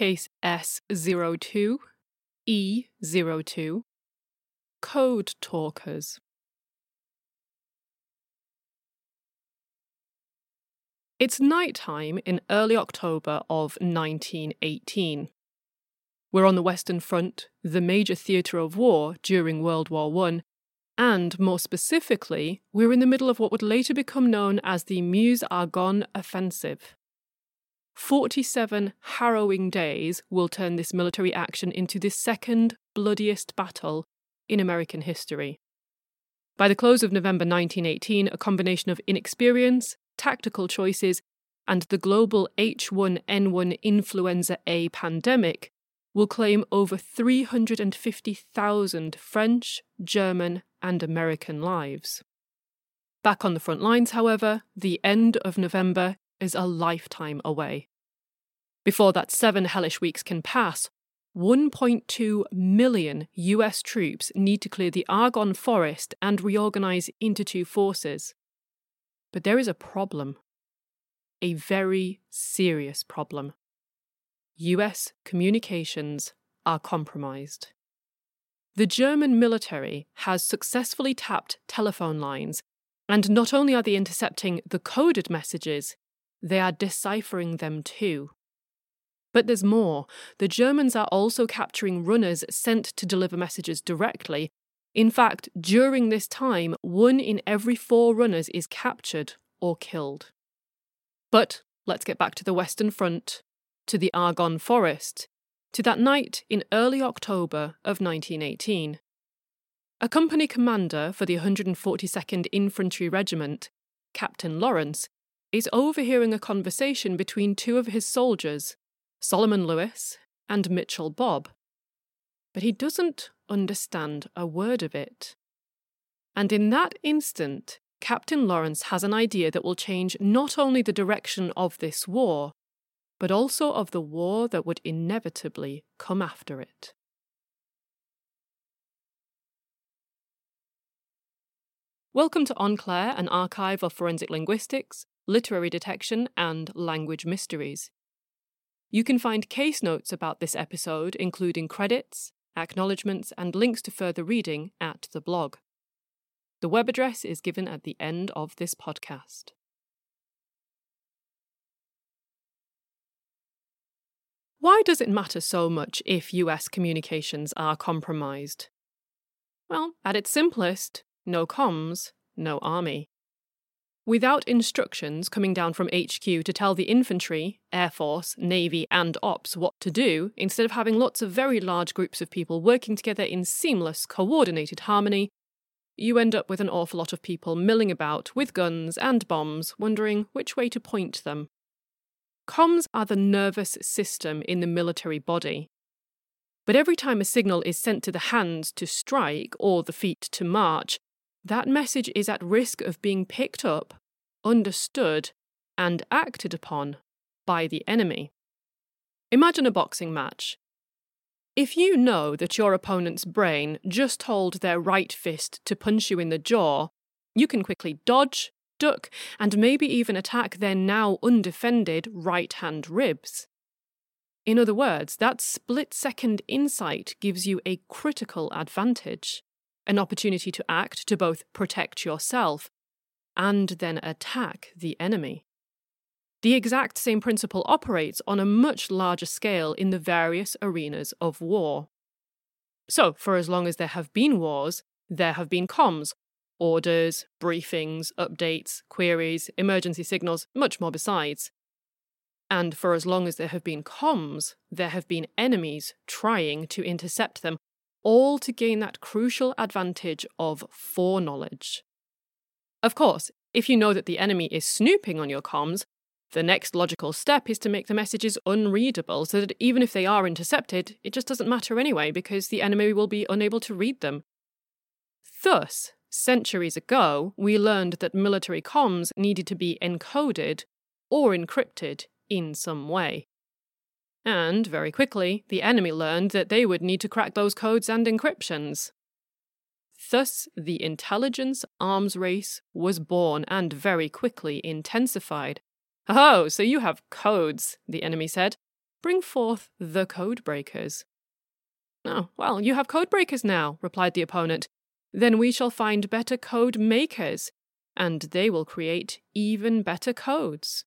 case S02, E02, code talkers. It's night time in early October of 1918. We're on the Western Front, the major theatre of war during World War I, and more specifically, we're in the middle of what would later become known as the Meuse Argonne Offensive. 47 harrowing days will turn this military action into the second bloodiest battle in American history. By the close of November 1918, a combination of inexperience, tactical choices, and the global H1N1 influenza A pandemic will claim over 350,000 French, German, and American lives. Back on the front lines, however, the end of November is a lifetime away. Before that seven hellish weeks can pass, 1.2 million US troops need to clear the Argonne forest and reorganize into two forces. But there is a problem. A very serious problem. US communications are compromised. The German military has successfully tapped telephone lines, and not only are they intercepting the coded messages, they are deciphering them too. But there's more. The Germans are also capturing runners sent to deliver messages directly in fact, during this time, one in every four runners is captured or killed. But let's get back to the Western Front, to the Argonne Forest, to that night in early October of 1918. A company commander for the 142nd Infantry Regiment, Captain Lawrence, is overhearing a conversation between two of his soldiers, Solomon Lewis and Mitchell Bob. But he doesn't understand a word of it. And in that instant, Captain Lawrence has an idea that will change not only the direction of this war, but also of the war that would inevitably come after it. Welcome to en clair, an archive of forensic linguistics, literary detection, and language mysteries. You can find case notes about this episode, including credits, acknowledgements, and links to further reading at the blog. The web address is given at the end of this podcast. Why does it matter so much if US communications are compromised? Well, at its simplest, no comms, no army without instructions coming down from HQ to tell the infantry, Air Force, Navy, and Ops what to do, instead of having lots of very large groups of people working together in seamless, coordinated harmony, you end up with an awful lot of people milling about with guns and bombs, wondering which way to point them. Comms are the nervous system in the military body. But every time a signal is sent to the hands to strike or the feet to march, that message is at risk of being picked up, understood, and acted upon by the enemy. Imagine a boxing match. If you know that your opponent's brain just told their right fist to punch you in the jaw, you can quickly dodge, duck, and maybe even attack their now undefended right hand ribs. In other words, that split second insight gives you a critical advantage an opportunity to act to both protect yourself and then attack the enemy. The exact same principle operates on a much larger scale in the various arenas of war. So, for as long as there have been wars, there have been comms, orders, briefings, updates, queries, emergency signals, much more besides. And for as long as there have been comms, there have been enemies trying to intercept them all to gain that crucial advantage of foreknowledge. Of course, if you know that the enemy is snooping on your comms, the next logical step is to make the messages unreadable so that even if they are intercepted, it just doesn't matter anyway because the enemy will be unable to read them. Thus, centuries ago, we learned that military comms needed to be encoded or encrypted in some way. And, very quickly, the enemy learned that they would need to crack those codes and encryptions. Thus, the intelligence arms race was born and very quickly intensified. Oh, so you have codes, the enemy said. Bring forth the code breakers. Oh, well, you have code breakers now, replied the opponent. Then we shall find better code makers, and they will create even better codes.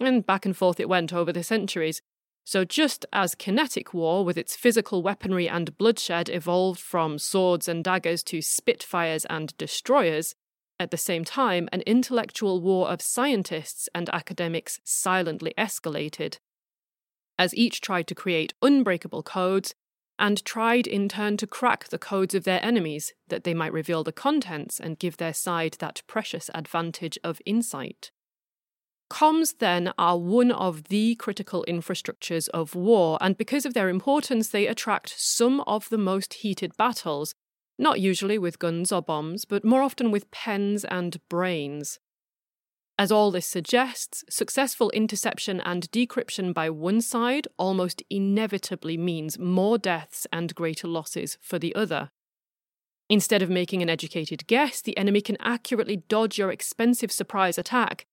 And back and forth it went over the centuries. So, just as kinetic war, with its physical weaponry and bloodshed, evolved from swords and daggers to spitfires and destroyers, at the same time, an intellectual war of scientists and academics silently escalated. As each tried to create unbreakable codes, and tried in turn to crack the codes of their enemies, that they might reveal the contents and give their side that precious advantage of insight. Comms, then, are one of the critical infrastructures of war, and because of their importance, they attract some of the most heated battles, not usually with guns or bombs, but more often with pens and brains. As all this suggests, successful interception and decryption by one side almost inevitably means more deaths and greater losses for the other. Instead of making an educated guess, the enemy can accurately dodge your expensive surprise attack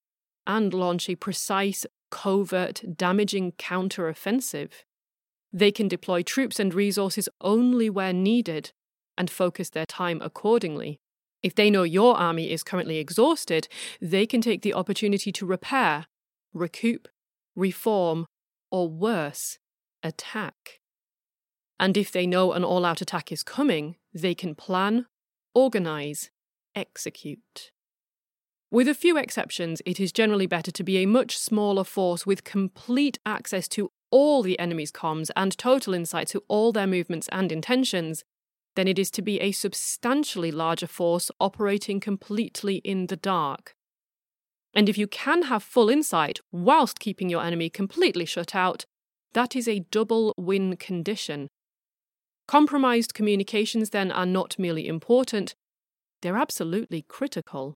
and launch a precise, covert, damaging counter-offensive. They can deploy troops and resources only where needed and focus their time accordingly. If they know your army is currently exhausted, they can take the opportunity to repair, recoup, reform, or worse, attack. And if they know an all out attack is coming, they can plan, organise, execute. With a few exceptions, it is generally better to be a much smaller force with complete access to all the enemy's comms and total insight to all their movements and intentions than it is to be a substantially larger force operating completely in the dark. And if you can have full insight whilst keeping your enemy completely shut out, that is a double win condition. Compromised communications, then, are not merely important, they're absolutely critical.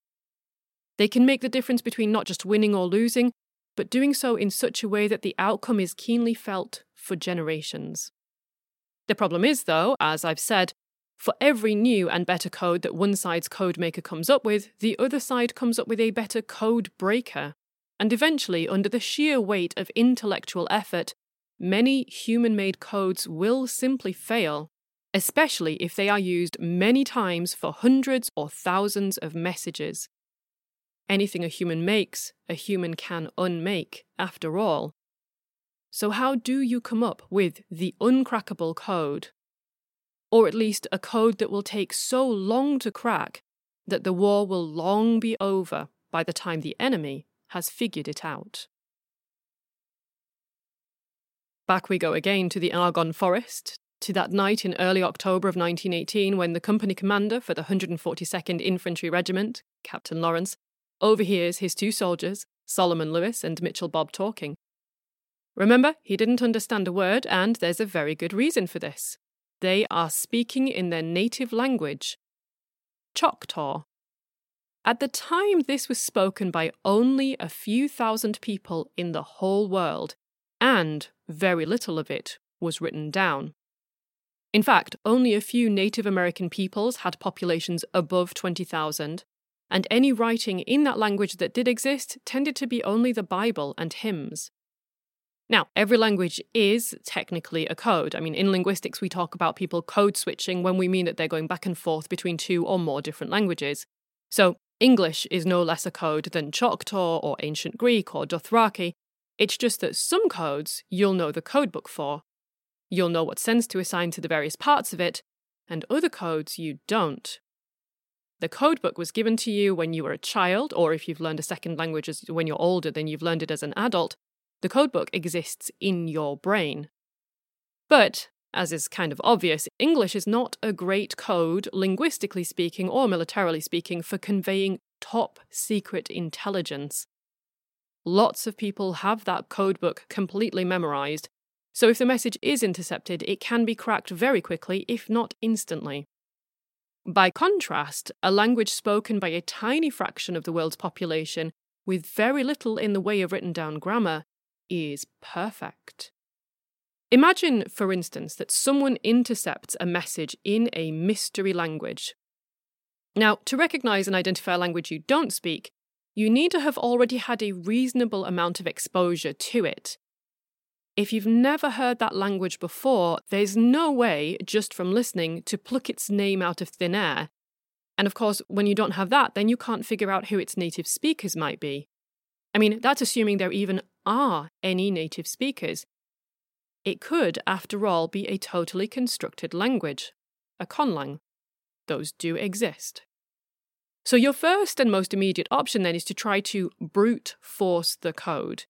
They can make the difference between not just winning or losing, but doing so in such a way that the outcome is keenly felt for generations. The problem is, though, as I've said, for every new and better code that one side's code maker comes up with, the other side comes up with a better code breaker. And eventually, under the sheer weight of intellectual effort, many human made codes will simply fail, especially if they are used many times for hundreds or thousands of messages. Anything a human makes, a human can unmake, after all. So, how do you come up with the uncrackable code or at least a code that will take so long to crack that the war will long be over by the time the enemy has figured it out. Back we go again to the Argonne Forest, to that night in early October of 1918 when the company commander for the 142nd Infantry Regiment, Captain Lawrence, overhears his two soldiers, Solomon Lewis and Mitchell Bob, talking. Remember, he didn't understand a word, and there's a very good reason for this. They are speaking in their native language, Choctaw. At the time, this was spoken by only a few thousand people in the whole world, and very little of it was written down. In fact, only a few Native American peoples had populations above 20,000, and any writing in that language that did exist tended to be only the Bible and hymns. Now, every language is technically a code. I mean, in linguistics, we talk about people code switching when we mean that they're going back and forth between two or more different languages. So, English is no less a code than Choctaw or Ancient Greek or Dothraki. It's just that some codes you'll know the codebook for. You'll know what sense to assign to the various parts of it, and other codes you don't. The codebook was given to you when you were a child, or if you've learned a second language as, when you're older, then you've learned it as an adult, the codebook exists in your brain. But, as is kind of obvious, English is not a great code, linguistically speaking or militarily speaking, for conveying top secret intelligence. Lots of people have that codebook completely memorized, so if the message is intercepted, it can be cracked very quickly, if not instantly. By contrast, a language spoken by a tiny fraction of the world's population, with very little in the way of written down grammar, is perfect. Imagine, for instance, that someone intercepts a message in a mystery language. Now, to recognize and identify a language you don't speak, you need to have already had a reasonable amount of exposure to it. If you've never heard that language before, there's no way, just from listening, to pluck its name out of thin air. And of course, when you don't have that, then you can't figure out who its native speakers might be. I mean, that's assuming there even are any native speakers. It could, after all, be a totally constructed language, a conlang. Those do exist. So, your first and most immediate option then is to try to brute force the code.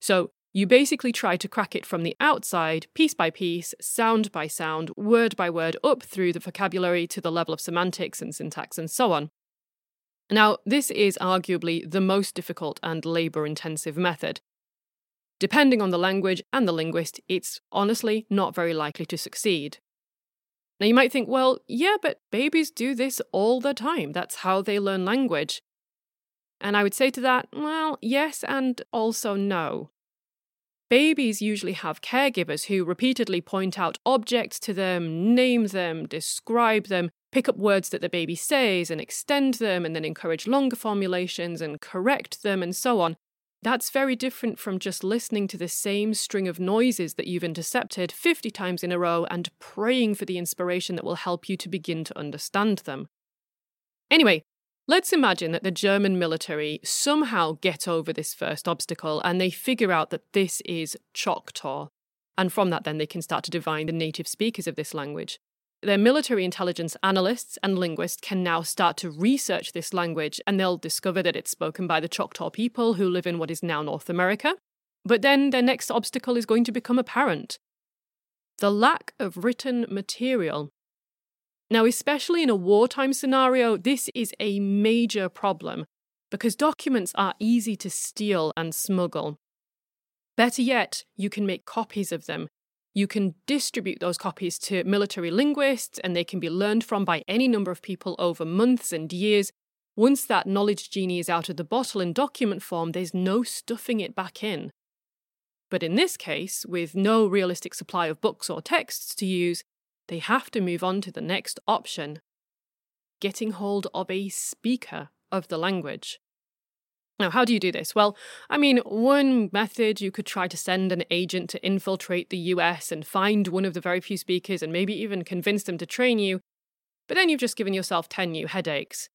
So, you basically try to crack it from the outside, piece by piece, sound by sound, word by word, up through the vocabulary to the level of semantics and syntax and so on. Now, this is arguably the most difficult and labour intensive method. Depending on the language and the linguist, it's honestly not very likely to succeed. Now, you might think, well, yeah, but babies do this all the time. That's how they learn language. And I would say to that, well, yes, and also no. Babies usually have caregivers who repeatedly point out objects to them, name them, describe them, pick up words that the baby says and extend them, and then encourage longer formulations and correct them, and so on. That's very different from just listening to the same string of noises that you've intercepted 50 times in a row and praying for the inspiration that will help you to begin to understand them. Anyway, Let's imagine that the German military somehow get over this first obstacle and they figure out that this is Choctaw. And from that, then they can start to divine the native speakers of this language. Their military intelligence analysts and linguists can now start to research this language and they'll discover that it's spoken by the Choctaw people who live in what is now North America. But then their next obstacle is going to become apparent the lack of written material now, especially in a wartime scenario, this is a major problem because documents are easy to steal and smuggle. Better yet, you can make copies of them. You can distribute those copies to military linguists, and they can be learned from by any number of people over months and years. Once that knowledge genie is out of the bottle in document form, there's no stuffing it back in. But in this case, with no realistic supply of books or texts to use, they have to move on to the next option getting hold of a speaker of the language. Now, how do you do this? Well, I mean, one method you could try to send an agent to infiltrate the US and find one of the very few speakers and maybe even convince them to train you, but then you've just given yourself 10 new headaches.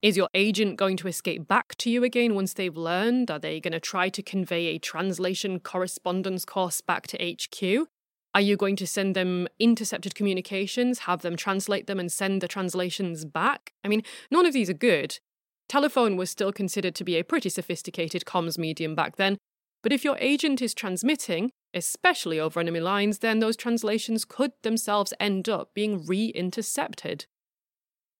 Is your agent going to escape back to you again once they've learned? Are they going to try to convey a translation correspondence course back to HQ? Are you going to send them intercepted communications, have them translate them, and send the translations back? I mean, none of these are good. Telephone was still considered to be a pretty sophisticated comms medium back then, but if your agent is transmitting, especially over enemy lines, then those translations could themselves end up being re intercepted.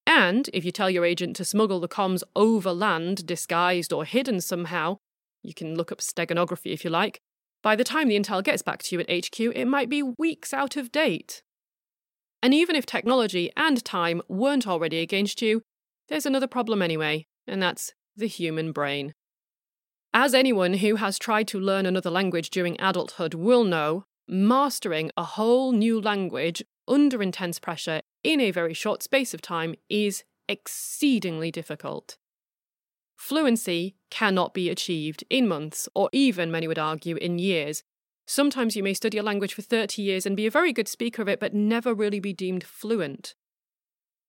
And if you tell your agent to smuggle the comms overland, disguised or hidden somehow, you can look up steganography if you like, by the time the intel gets back to you at HQ, it might be weeks out of date. And even if technology and time weren't already against you, there's another problem anyway, and that's the human brain. As anyone who has tried to learn another language during adulthood will know, mastering a whole new language under intense pressure in a very short space of time is exceedingly difficult. Fluency cannot be achieved in months, or even, many would argue, in years. Sometimes you may study a language for 30 years and be a very good speaker of it, but never really be deemed fluent.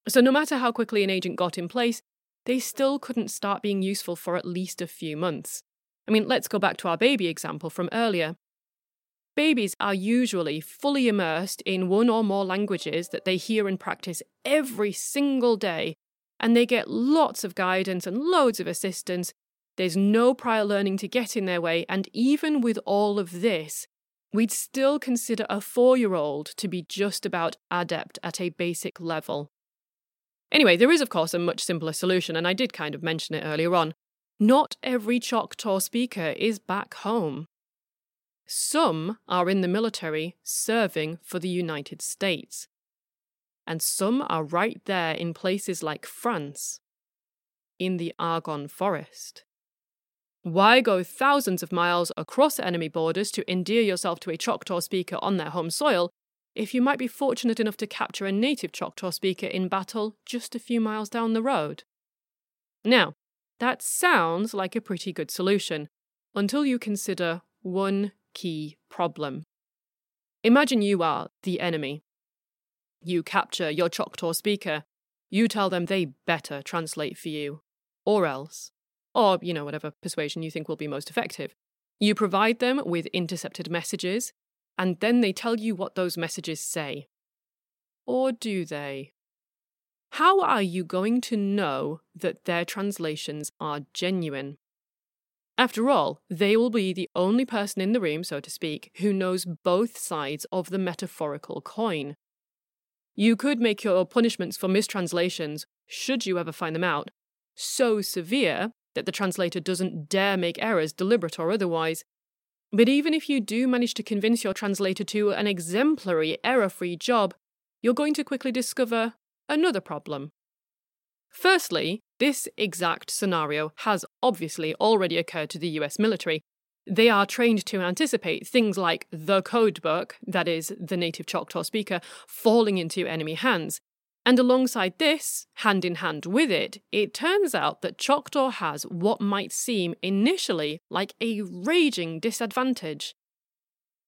So, no matter how quickly an agent got in place, they still couldn't start being useful for at least a few months. I mean, let's go back to our baby example from earlier. Babies are usually fully immersed in one or more languages that they hear and practice every single day and they get lots of guidance and loads of assistance. There's no prior learning to get in their way, and even with all of this, we'd still consider a four year old to be just about adept at a basic level. Anyway, there is, of course, a much simpler solution, and I did kind of mention it earlier on. Not every Choctaw speaker is back home. Some are in the military serving for the United States and some are right there in places like France, in the Argonne forest. Why go thousands of miles across enemy borders to endear yourself to a Choctaw speaker on their home soil if you might be fortunate enough to capture a native Choctaw speaker in battle just a few miles down the road? Now, that sounds like a pretty good solution until you consider one key problem. Imagine you are the enemy. You capture your Choctaw speaker. You tell them they better translate for you, or else, or, you know, whatever persuasion you think will be most effective. You provide them with intercepted messages, and then they tell you what those messages say. Or do they? How are you going to know that their translations are genuine? After all, they will be the only person in the room, so to speak, who knows both sides of the metaphorical coin. You could make your punishments for mistranslations, should you ever find them out, so severe that the translator doesn't dare make errors, deliberate or otherwise. But even if you do manage to convince your translator to an exemplary, error free job, you're going to quickly discover another problem. Firstly, this exact scenario has obviously already occurred to the US military. They are trained to anticipate things like the code book, that is, the native Choctaw speaker, falling into enemy hands. And alongside this, hand in hand with it, it turns out that Choctaw has what might seem initially like a raging disadvantage.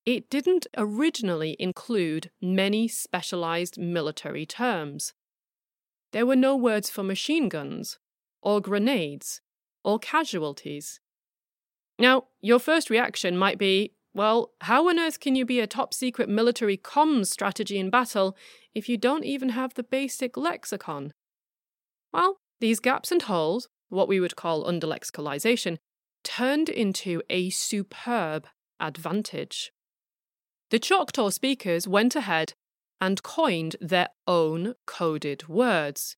It didn't originally include many specialized military terms. There were no words for machine guns, or grenades, or casualties. Now, your first reaction might be well, how on earth can you be a top secret military comms strategy in battle if you don't even have the basic lexicon? Well, these gaps and holes, what we would call underlexicalization, turned into a superb advantage. The Choctaw speakers went ahead and coined their own coded words.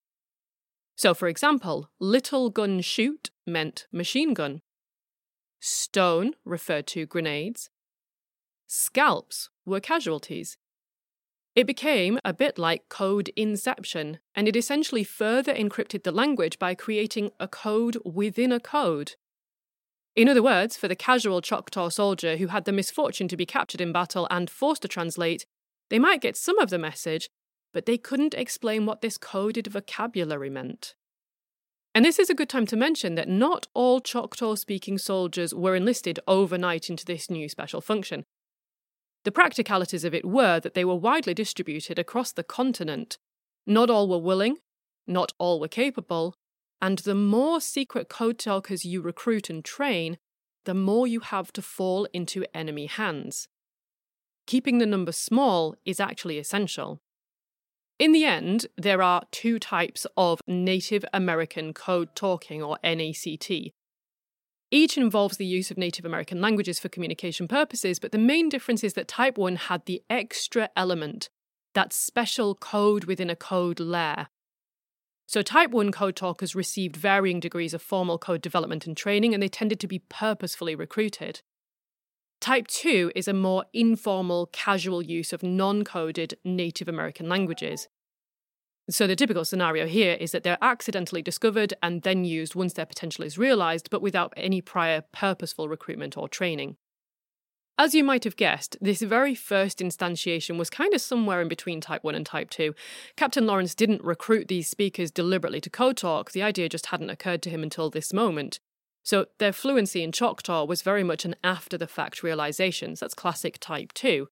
So, for example, little gun shoot meant machine gun. Stone referred to grenades. Scalps were casualties. It became a bit like code inception, and it essentially further encrypted the language by creating a code within a code. In other words, for the casual Choctaw soldier who had the misfortune to be captured in battle and forced to translate, they might get some of the message, but they couldn't explain what this coded vocabulary meant. And this is a good time to mention that not all Choctaw speaking soldiers were enlisted overnight into this new special function. The practicalities of it were that they were widely distributed across the continent. Not all were willing, not all were capable, and the more secret code talkers you recruit and train, the more you have to fall into enemy hands keeping the number small is actually essential. In the end, there are two types of Native American Code Talking, or NACT. Each involves the use of Native American languages for communication purposes, but the main difference is that Type 1 had the extra element, that special code within a code layer. So, Type 1 code talkers received varying degrees of formal code development and training, and they tended to be purposefully recruited. Type 2 is a more informal, casual use of non coded Native American languages. So, the typical scenario here is that they're accidentally discovered and then used once their potential is realised, but without any prior purposeful recruitment or training. As you might have guessed, this very first instantiation was kind of somewhere in between Type 1 and Type 2. Captain Lawrence didn't recruit these speakers deliberately to code talk, the idea just hadn't occurred to him until this moment. So their fluency in Choctaw was very much an after the fact realization. So that's classic type 2.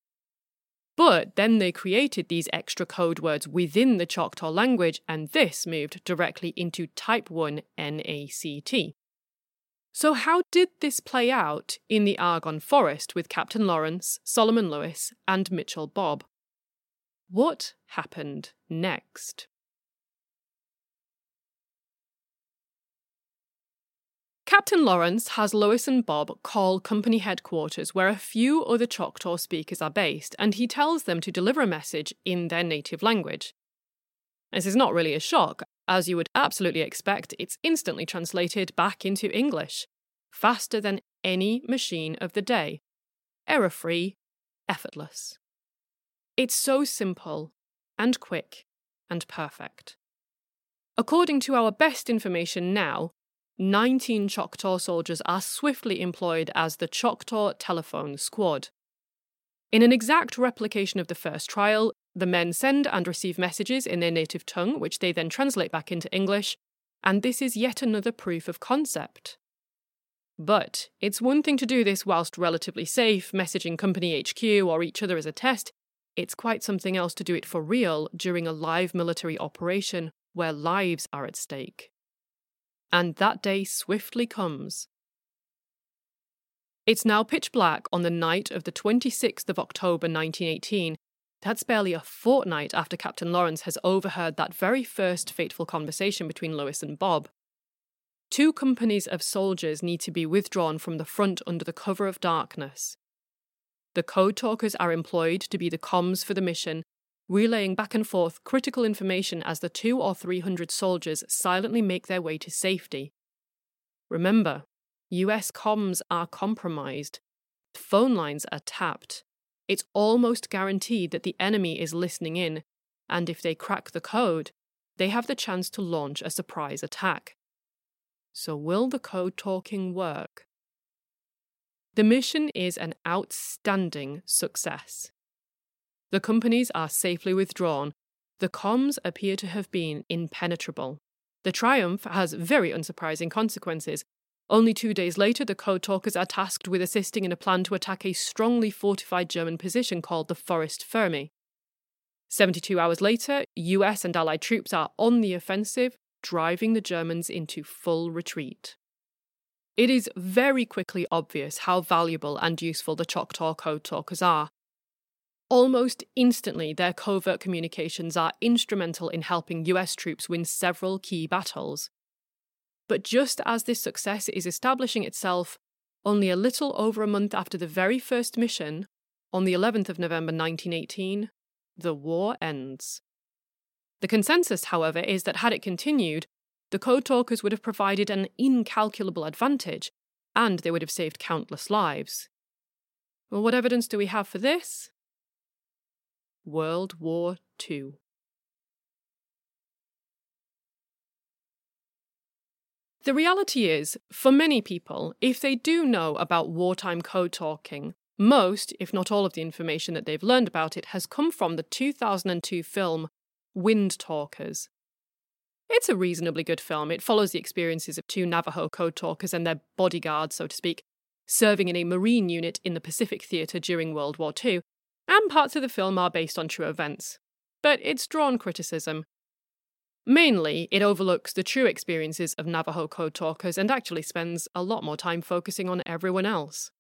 But then they created these extra code words within the Choctaw language, and this moved directly into Type 1 NACT. So, how did this play out in the Argonne Forest with Captain Lawrence, Solomon Lewis, and Mitchell Bob? What happened next? Captain Lawrence has Lewis and Bob call company headquarters where a few other Choctaw speakers are based, and he tells them to deliver a message in their native language. This is not really a shock. As you would absolutely expect, it's instantly translated back into English, faster than any machine of the day. Error free, effortless. It's so simple and quick and perfect. According to our best information now, 19 Choctaw soldiers are swiftly employed as the Choctaw Telephone Squad. In an exact replication of the first trial, the men send and receive messages in their native tongue, which they then translate back into English, and this is yet another proof of concept. But it's one thing to do this whilst relatively safe, messaging company HQ or each other as a test. It's quite something else to do it for real during a live military operation where lives are at stake. And that day swiftly comes. It's now pitch black on the night of the 26th of October 1918. That's barely a fortnight after Captain Lawrence has overheard that very first fateful conversation between Lewis and Bob. Two companies of soldiers need to be withdrawn from the front under the cover of darkness. The code talkers are employed to be the comms for the mission, relaying back and forth critical information as the two or three hundred soldiers silently make their way to safety. Remember, US comms are compromised. Phone lines are tapped. It's almost guaranteed that the enemy is listening in, and if they crack the code, they have the chance to launch a surprise attack. So, will the code talking work? The mission is an outstanding success. The companies are safely withdrawn. The comms appear to have been impenetrable. The triumph has very unsurprising consequences. Only two days later, the code talkers are tasked with assisting in a plan to attack a strongly fortified German position called the Forest Ferme. 72 hours later, US and Allied troops are on the offensive, driving the Germans into full retreat. It is very quickly obvious how valuable and useful the Choctaw Code Talkers are. Almost instantly, their covert communications are instrumental in helping US troops win several key battles. But just as this success is establishing itself, only a little over a month after the very first mission, on the 11th of November 1918, the war ends. The consensus, however, is that had it continued, the code talkers would have provided an incalculable advantage, and they would have saved countless lives. Well, what evidence do we have for this? World War II. The reality is, for many people, if they do know about wartime code talking, most, if not all of the information that they've learned about it has come from the 2002 film Windtalkers. It's a reasonably good film. It follows the experiences of two Navajo code talkers and their bodyguards, so to speak, serving in a Marine unit in the Pacific Theatre during World War II, and parts of the film are based on true events. But it's drawn criticism. Mainly, it overlooks the true experiences of Navajo code talkers and actually spends a lot more time focusing on everyone else.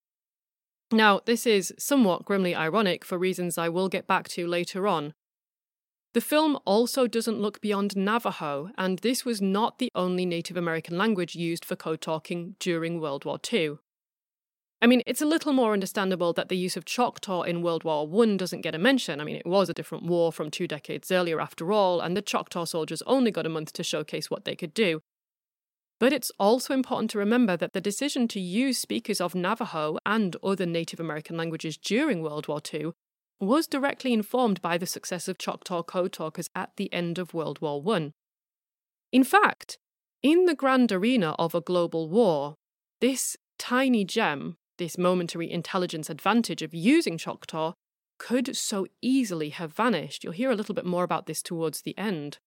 Now, this is somewhat grimly ironic for reasons I will get back to later on, the film also doesn't look beyond Navajo, and this was not the only Native American language used for code talking during World War II. I mean, it's a little more understandable that the use of Choctaw in World War I doesn't get a mention. I mean, it was a different war from two decades earlier, after all, and the Choctaw soldiers only got a month to showcase what they could do. But it's also important to remember that the decision to use speakers of Navajo and other Native American languages during World War II was directly informed by the success of Choctaw Code Talkers at the end of World War I. In fact, in the grand arena of a global war, this tiny gem, this momentary intelligence advantage of using Choctaw, could so easily have vanished. You'll hear a little bit more about this towards the end.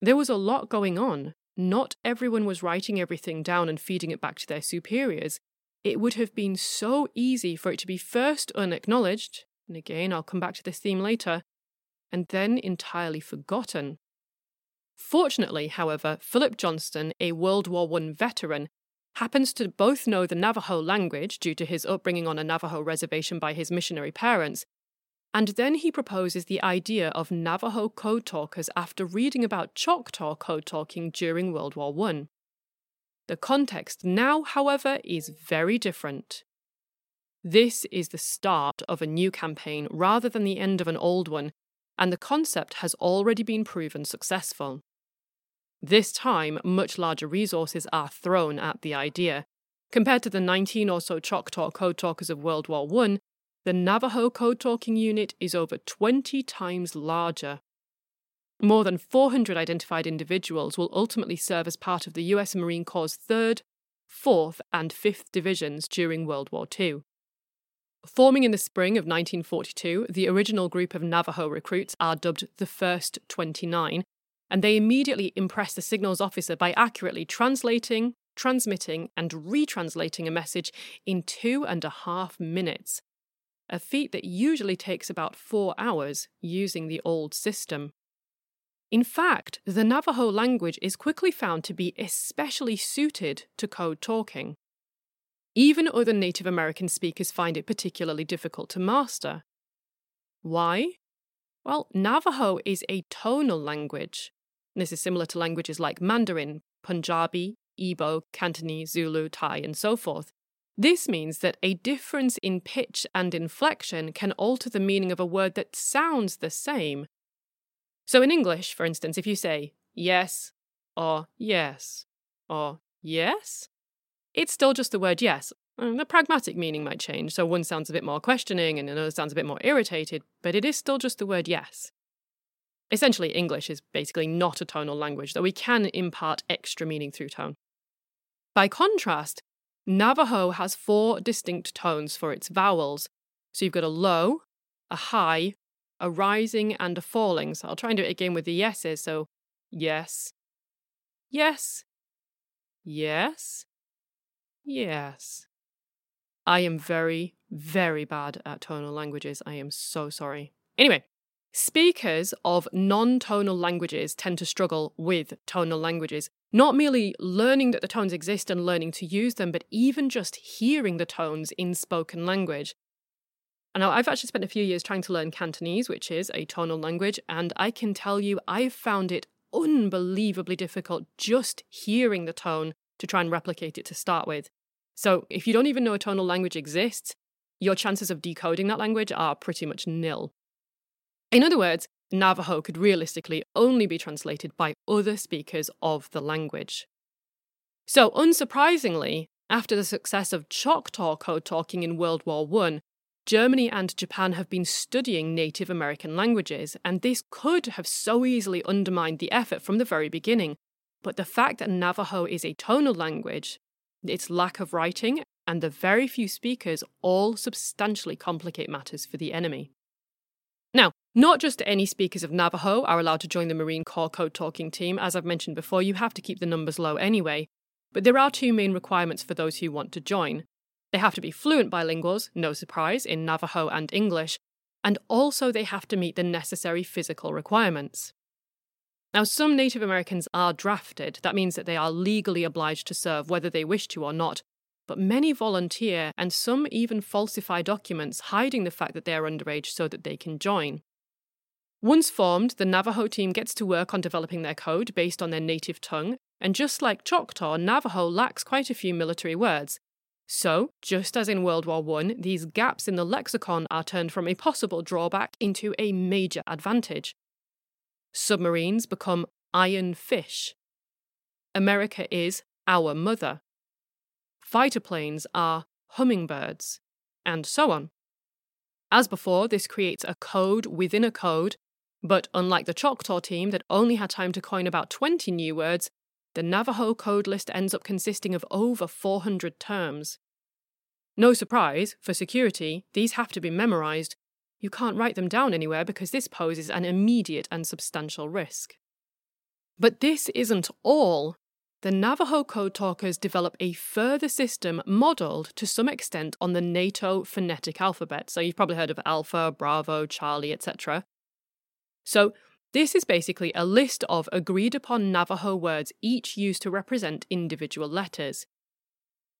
There was a lot going on. Not everyone was writing everything down and feeding it back to their superiors. It would have been so easy for it to be first unacknowledged, and again I'll come back to this theme later, and then entirely forgotten. Fortunately, however, Philip Johnston, a World War I veteran, happens to both know the Navajo language due to his upbringing on a Navajo reservation by his missionary parents, and then he proposes the idea of Navajo code talkers after reading about Choctaw code talking during World War I. The context now, however, is very different. This is the start of a new campaign rather than the end of an old one, and the concept has already been proven successful. This time, much larger resources are thrown at the idea. Compared to the 19 or so Choctaw code talkers of World War I, the Navajo code talking unit is over 20 times larger. More than 400 identified individuals will ultimately serve as part of the US Marine Corps' 3rd, 4th, and 5th Divisions during World War II. Forming in the spring of 1942, the original group of Navajo recruits are dubbed the First 29, and they immediately impress the signals officer by accurately translating, transmitting, and retranslating a message in two and a half minutes, a feat that usually takes about four hours using the old system. In fact, the Navajo language is quickly found to be especially suited to code talking. Even other Native American speakers find it particularly difficult to master. Why? Well, Navajo is a tonal language. This is similar to languages like Mandarin, Punjabi, Igbo, Cantonese, Zulu, Thai, and so forth. This means that a difference in pitch and inflection can alter the meaning of a word that sounds the same. So in English, for instance, if you say yes or yes or yes, it's still just the word yes. The pragmatic meaning might change, so one sounds a bit more questioning and another sounds a bit more irritated, but it is still just the word yes. Essentially, English is basically not a tonal language, though we can impart extra meaning through tone. By contrast, Navajo has four distinct tones for its vowels. So you've got a low, a high, a rising, and a falling. So I'll try and do it again with the yeses. So yes, yes, yes, yes. I am very, very bad at tonal languages. I am so sorry. Anyway, Speakers of non tonal languages tend to struggle with tonal languages not merely learning that the tones exist and learning to use them, but even just hearing the tones in spoken language. Now, I've actually spent a few years trying to learn Cantonese, which is a tonal language, and I can tell you I've found it unbelievably difficult just hearing the tone to try and replicate it to start with. So, if you don't even know a tonal language exists, your chances of decoding that language are pretty much nil. In other words, Navajo could realistically only be translated by other speakers of the language. So, unsurprisingly, after the success of Choctaw code talking in World War I, Germany and Japan have been studying Native American languages, and this could have so easily undermined the effort from the very beginning. But the fact that Navajo is a tonal language, its lack of writing, and the very few speakers all substantially complicate matters for the enemy. Now, not just any speakers of Navajo are allowed to join the Marine Corps code talking team. As I've mentioned before, you have to keep the numbers low anyway. But there are two main requirements for those who want to join. They have to be fluent bilinguals, no surprise, in Navajo and English, and also they have to meet the necessary physical requirements. Now, some Native Americans are drafted. That means that they are legally obliged to serve whether they wish to or not. But many volunteer, and some even falsify documents hiding the fact that they are underage so that they can join. Once formed, the Navajo team gets to work on developing their code based on their native tongue, and just like Choctaw, Navajo lacks quite a few military words. So, just as in World War I, these gaps in the lexicon are turned from a possible drawback into a major advantage. Submarines become iron fish. America is our mother. Fighter planes are hummingbirds, and so on. As before, this creates a code within a code but unlike the Choctaw team that only had time to coin about 20 new words, the Navajo code list ends up consisting of over 400 terms. No surprise, for security, these have to be memorized. You can't write them down anywhere because this poses an immediate and substantial risk. But this isn't all. The Navajo code talkers develop a further system modelled to some extent on the NATO phonetic alphabet. So you've probably heard of Alpha, Bravo, Charlie, etc. So, this is basically a list of agreed upon Navajo words, each used to represent individual letters.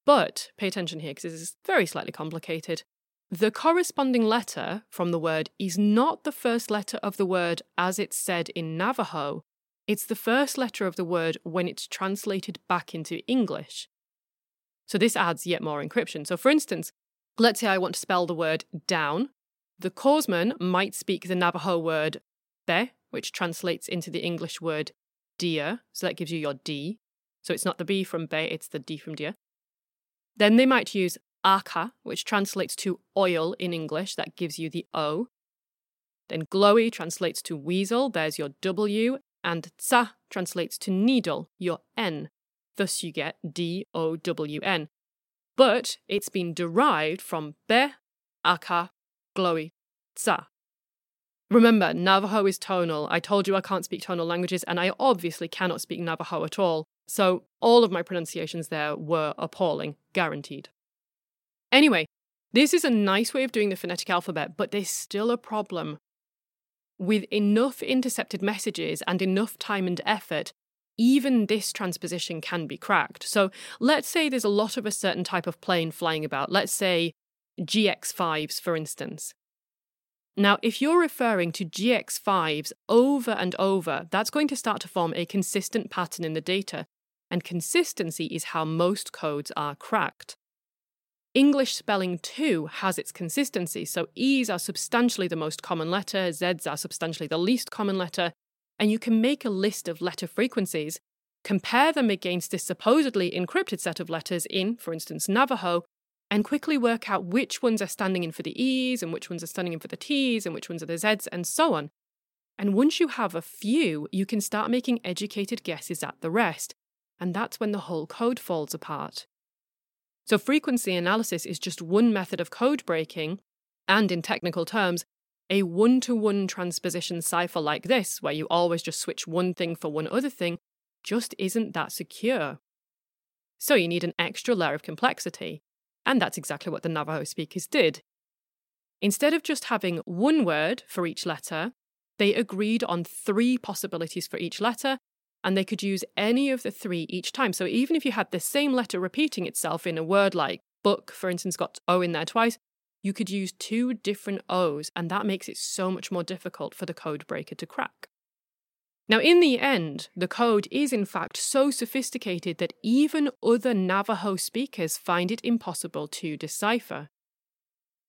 But pay attention here because this is very slightly complicated. The corresponding letter from the word is not the first letter of the word as it's said in Navajo, it's the first letter of the word when it's translated back into English. So this adds yet more encryption. So, for instance, let's say I want to spell the word down. The causeman might speak the Navajo word be, which translates into the English word deer. So that gives you your D. So it's not the B from be, it's the D from deer. Then they might use aka, which translates to oil in English. That gives you the O. Then glowy translates to weasel, there's your W. And tsa translates to needle, your N. Thus you get D O W N. But it's been derived from be, aka, glowy, tsa. Remember, Navajo is tonal. I told you I can't speak tonal languages, and I obviously cannot speak Navajo at all. So all of my pronunciations there were appalling, guaranteed. Anyway, this is a nice way of doing the phonetic alphabet, but there's still a problem. With enough intercepted messages and enough time and effort, even this transposition can be cracked. So let's say there's a lot of a certain type of plane flying about. Let's say GX5s, for instance. Now, if you're referring to GX5s over and over, that's going to start to form a consistent pattern in the data, and consistency is how most codes are cracked. English spelling too has its consistency, so E's are substantially the most common letter, Z's are substantially the least common letter, and you can make a list of letter frequencies, compare them against this supposedly encrypted set of letters in, for instance, Navajo, and quickly work out which ones are standing in for the E's and which ones are standing in for the T's and which ones are the Z's and so on. And once you have a few, you can start making educated guesses at the rest, and that's when the whole code falls apart. So, frequency analysis is just one method of code breaking, and in technical terms, a one to one transposition cipher like this, where you always just switch one thing for one other thing, just isn't that secure. So, you need an extra layer of complexity, and that's exactly what the Navajo speakers did. Instead of just having one word for each letter, they agreed on three possibilities for each letter and they could use any of the three each time. So even if you had the same letter repeating itself in a word like book, for instance, got O in there twice, you could use two different O's, and that makes it so much more difficult for the code breaker to crack. Now, in the end, the code is in fact so sophisticated that even other Navajo speakers find it impossible to decipher.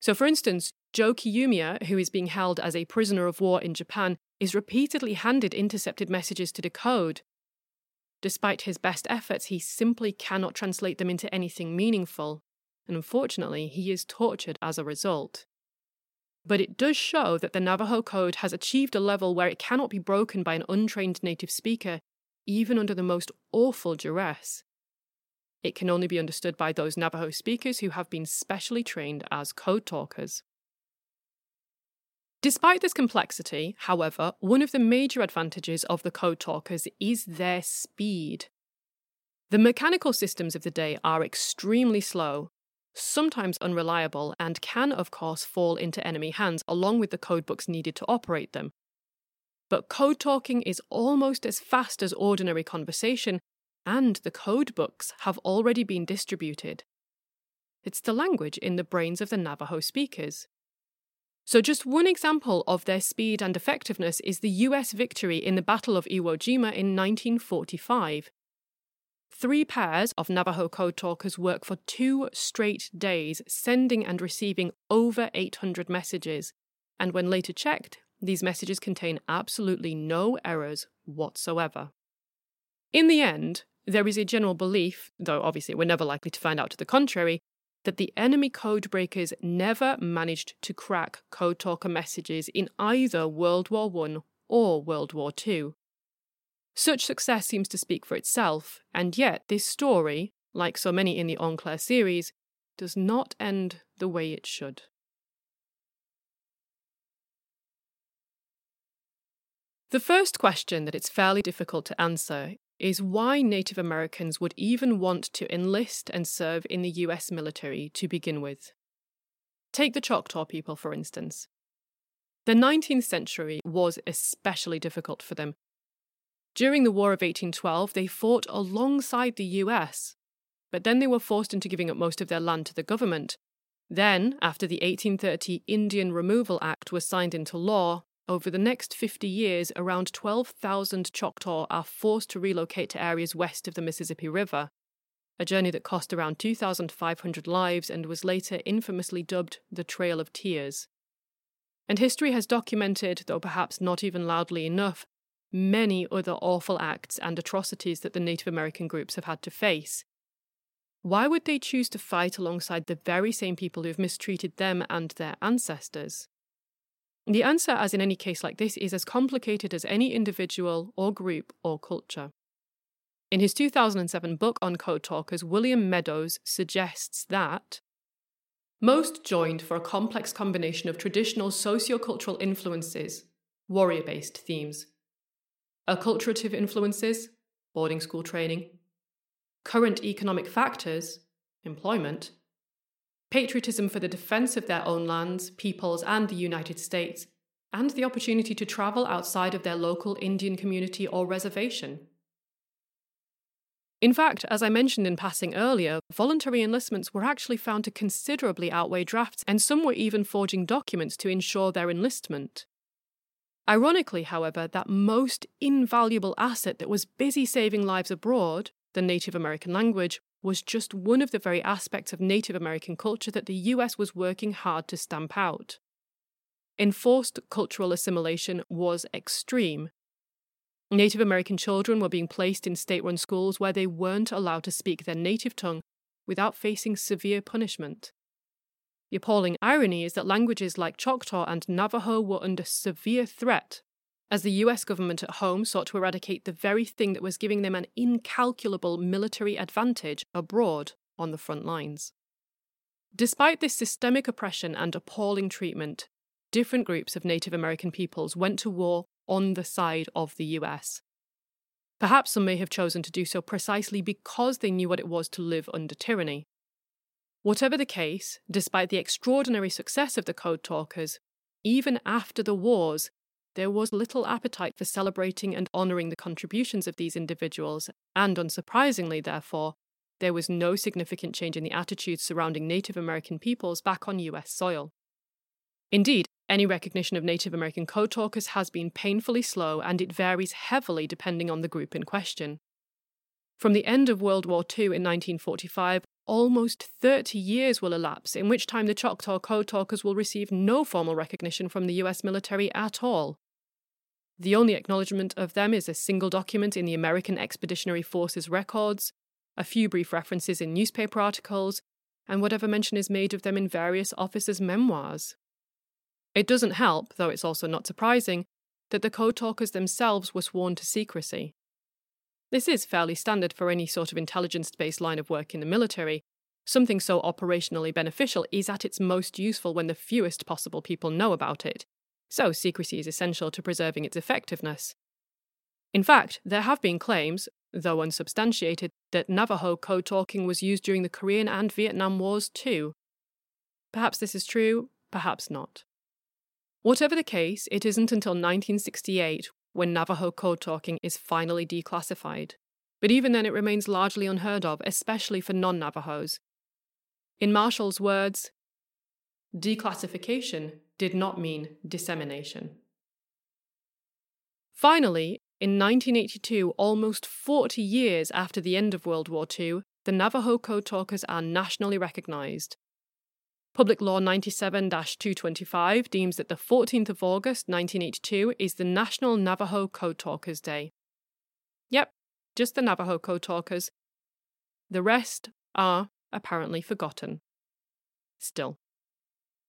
So, for instance, Joe Kieyoomia, who is being held as a prisoner of war in Japan, is repeatedly handed intercepted messages to decode. Despite his best efforts, he simply cannot translate them into anything meaningful, and unfortunately, he is tortured as a result. But it does show that the Navajo code has achieved a level where it cannot be broken by an untrained native speaker, even under the most awful duress. It can only be understood by those Navajo speakers who have been specially trained as code talkers. Despite this complexity, however, one of the major advantages of the code talkers is their speed. The mechanical systems of the day are extremely slow, sometimes unreliable, and can, of course, fall into enemy hands along with the codebooks needed to operate them. But code talking is almost as fast as ordinary conversation, and the codebooks have already been distributed. It's the language in the brains of the Navajo speakers. So, just one example of their speed and effectiveness is the US victory in the Battle of Iwo Jima in 1945. Three pairs of Navajo code talkers work for two straight days, sending and receiving over 800 messages. And when later checked, these messages contain absolutely no errors whatsoever. In the end, there is a general belief, though obviously we're never likely to find out to the contrary, that the enemy code breakers never managed to crack Code Talker messages in either World War I or World War II. Such success seems to speak for itself, and yet this story, like so many in the En clair series, does not end the way it should. The first question that it's fairly difficult to answer is why Native Americans would even want to enlist and serve in the US military to begin with. Take the Choctaw people, for instance. The 19th century was especially difficult for them. During the War of 1812, they fought alongside the US, but then they were forced into giving up most of their land to the government. Then, after the 1830 Indian Removal Act was signed into law, over the next 50 years, around 12,000 Choctaw are forced to relocate to areas west of the Mississippi River, a journey that cost around 2,500 lives and was later infamously dubbed the Trail of Tears. And history has documented, though perhaps not even loudly enough, many other awful acts and atrocities that the Native American groups have had to face. Why would they choose to fight alongside the very same people who have mistreated them and their ancestors? The answer, as in any case like this, is as complicated as any individual or group or culture. In his 2007 book on code talkers, William Meadows suggests that most joined for a complex combination of traditional sociocultural influences, warrior based themes, acculturative influences, boarding school training, current economic factors, employment, patriotism for the defense of their own lands, peoples, and the United States, and the opportunity to travel outside of their local Indian community or reservation. In fact, as I mentioned in passing earlier, voluntary enlistments were actually found to considerably outweigh drafts, and some were even forging documents to ensure their enlistment. Ironically, however, that most invaluable asset that was busy saving lives abroad, the Native American language, was just one of the very aspects of Native American culture that the US was working hard to stamp out. Enforced cultural assimilation was extreme. Native American children were being placed in state run schools where they weren't allowed to speak their native tongue without facing severe punishment. The appalling irony is that languages like Choctaw and Navajo were under severe threat as the US government at home sought to eradicate the very thing that was giving them an incalculable military advantage abroad on the front lines. Despite this systemic oppression and appalling treatment, different groups of Native American peoples went to war on the side of the US. Perhaps some may have chosen to do so precisely because they knew what it was to live under tyranny. Whatever the case, despite the extraordinary success of the Code Talkers, even after the wars, there was little appetite for celebrating and honouring the contributions of these individuals, and unsurprisingly, therefore, there was no significant change in the attitudes surrounding Native American peoples back on US soil. Indeed, any recognition of Native American code talkers has been painfully slow and it varies heavily depending on the group in question. From the end of World War II in 1945 almost 30 years will elapse, in which time the Choctaw Code Talkers will receive no formal recognition from the US military at all. The only acknowledgement of them is a single document in the American Expeditionary Forces records, a few brief references in newspaper articles, and whatever mention is made of them in various officers' memoirs. It doesn't help, though it's also not surprising, that the code talkers themselves were sworn to secrecy. This is fairly standard for any sort of intelligence based line of work in the military. Something so operationally beneficial is at its most useful when the fewest possible people know about it, so secrecy is essential to preserving its effectiveness. In fact, there have been claims, though unsubstantiated, that Navajo code talking was used during the Korean and Vietnam Wars too. Perhaps this is true, perhaps not. Whatever the case, it isn't until 1968 when Navajo code talking is finally declassified. But even then, it remains largely unheard of, especially for non Navajos. In Marshall's words, declassification did not mean dissemination. Finally, in 1982, almost 40 years after the end of World War II, the Navajo Code Talkers are nationally recognized Public Law 97 225 deems that the 14th of August 1982 is the National Navajo Code Talkers Day. Yep, just the Navajo Code Talkers. The rest are apparently forgotten. Still.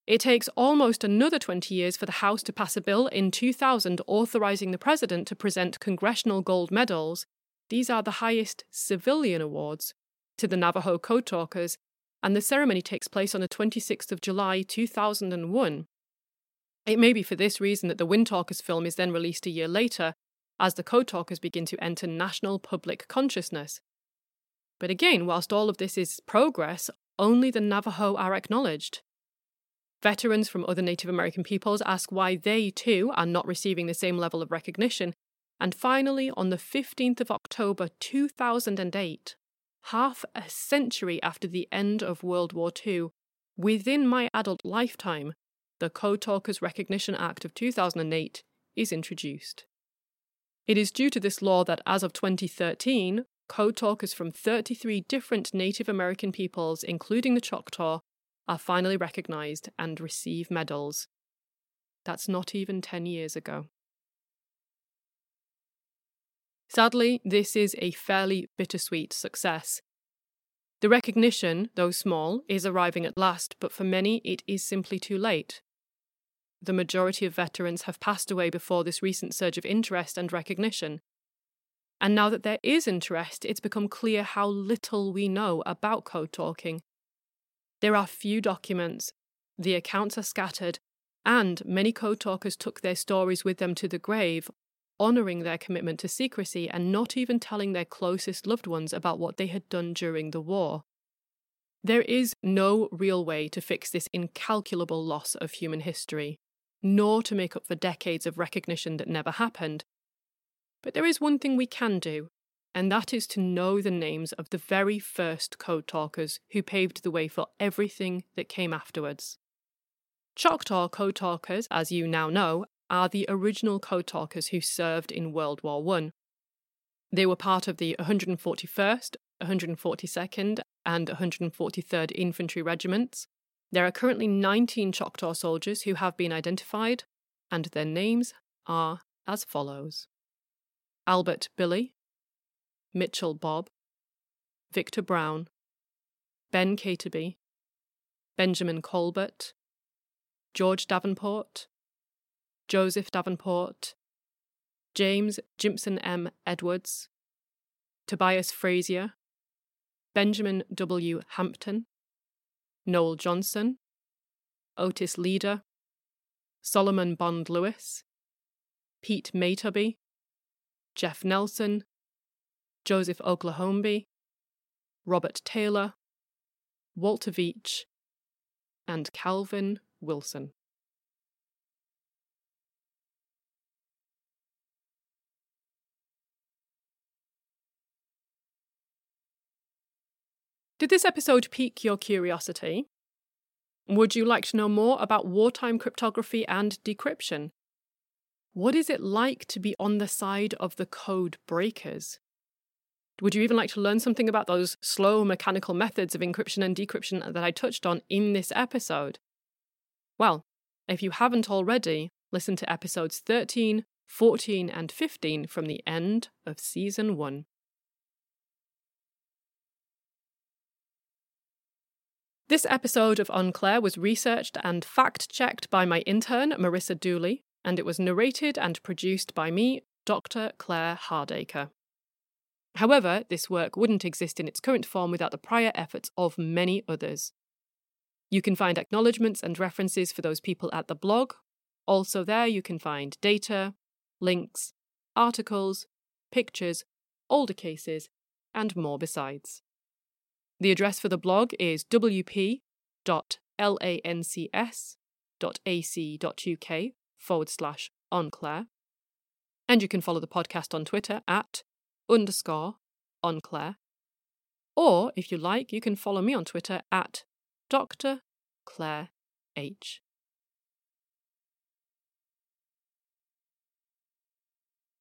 It takes almost another 20 years for the House to pass a bill in 2000 authorizing the President to present Congressional Gold Medals. These are the highest civilian awards to the Navajo Code Talkers and the ceremony takes place on the 26th of July 2001. It may be for this reason that the Windtalkers film is then released a year later, as the Code Talkers begin to enter national public consciousness. But again, whilst all of this is progress, only the Navajo are acknowledged. Veterans from other Native American peoples ask why they, too, are not receiving the same level of recognition. And finally, on the 15th of October 2008, half a century after the end of World War II, within my adult lifetime, the Code Talkers Recognition Act of 2008 is introduced. It is due to this law that as of 2013, code talkers from 33 different Native American peoples, including the Choctaw, are finally recognized and receive medals. That's not even 10 years ago. Sadly, this is a fairly bittersweet success. The recognition, though small, is arriving at last, but for many it is simply too late. The majority of veterans have passed away before this recent surge of interest and recognition. And now that there is interest, it's become clear how little we know about code talking. There are few documents, the accounts are scattered, and many code talkers took their stories with them to the grave honouring their commitment to secrecy and not even telling their closest loved ones about what they had done during the war. There is no real way to fix this incalculable loss of human history, nor to make up for decades of recognition that never happened. But there is one thing we can do, and that is to know the names of the very first code talkers who paved the way for everything that came afterwards. Choctaw code talkers, as you now know, are the original code talkers who served in World War I. They were part of the 141st, 142nd, and 143rd Infantry Regiments. There are currently 19 Choctaw soldiers who have been identified, and their names are as follows Albert Billy, Mitchell Bobb, Victor Brown, Ben Carterby, Benjamin Colbert, George Davenport, Joseph Davenport, James Jimpson M. Edwards, Tobias Frazier, Benjamin W. Hampton, Noel Johnson, Otis Leader, Solomon Bond Louis, Pete Maytubby, Jeff Nelson, Joseph Oklahombi, Robert Taylor, Walter Veach, and Calvin Wilson. Did this episode pique your curiosity? Would you like to know more about wartime cryptography and decryption? What is it like to be on the side of the code breakers? Would you even like to learn something about those slow mechanical methods of encryption and decryption that I touched on in this episode? Well, if you haven't already, listen to episodes 13, 14, and 15 from the end of season 1. This episode of En Clair was researched and fact checked by my intern, Marissa Dooley, and it was narrated and produced by me, Dr. Claire Hardaker. However, this work wouldn't exist in its current form without the prior efforts of many others. You can find acknowledgements and references for those people at the blog. Also, there you can find data, links, articles, pictures, older cases, and more besides. The address for the blog is wp.lancs.ac.uk forward slash enclair. And you can follow the podcast on Twitter at underscore enclair. Or, if you like, you can follow me on Twitter at Dr. Claire H.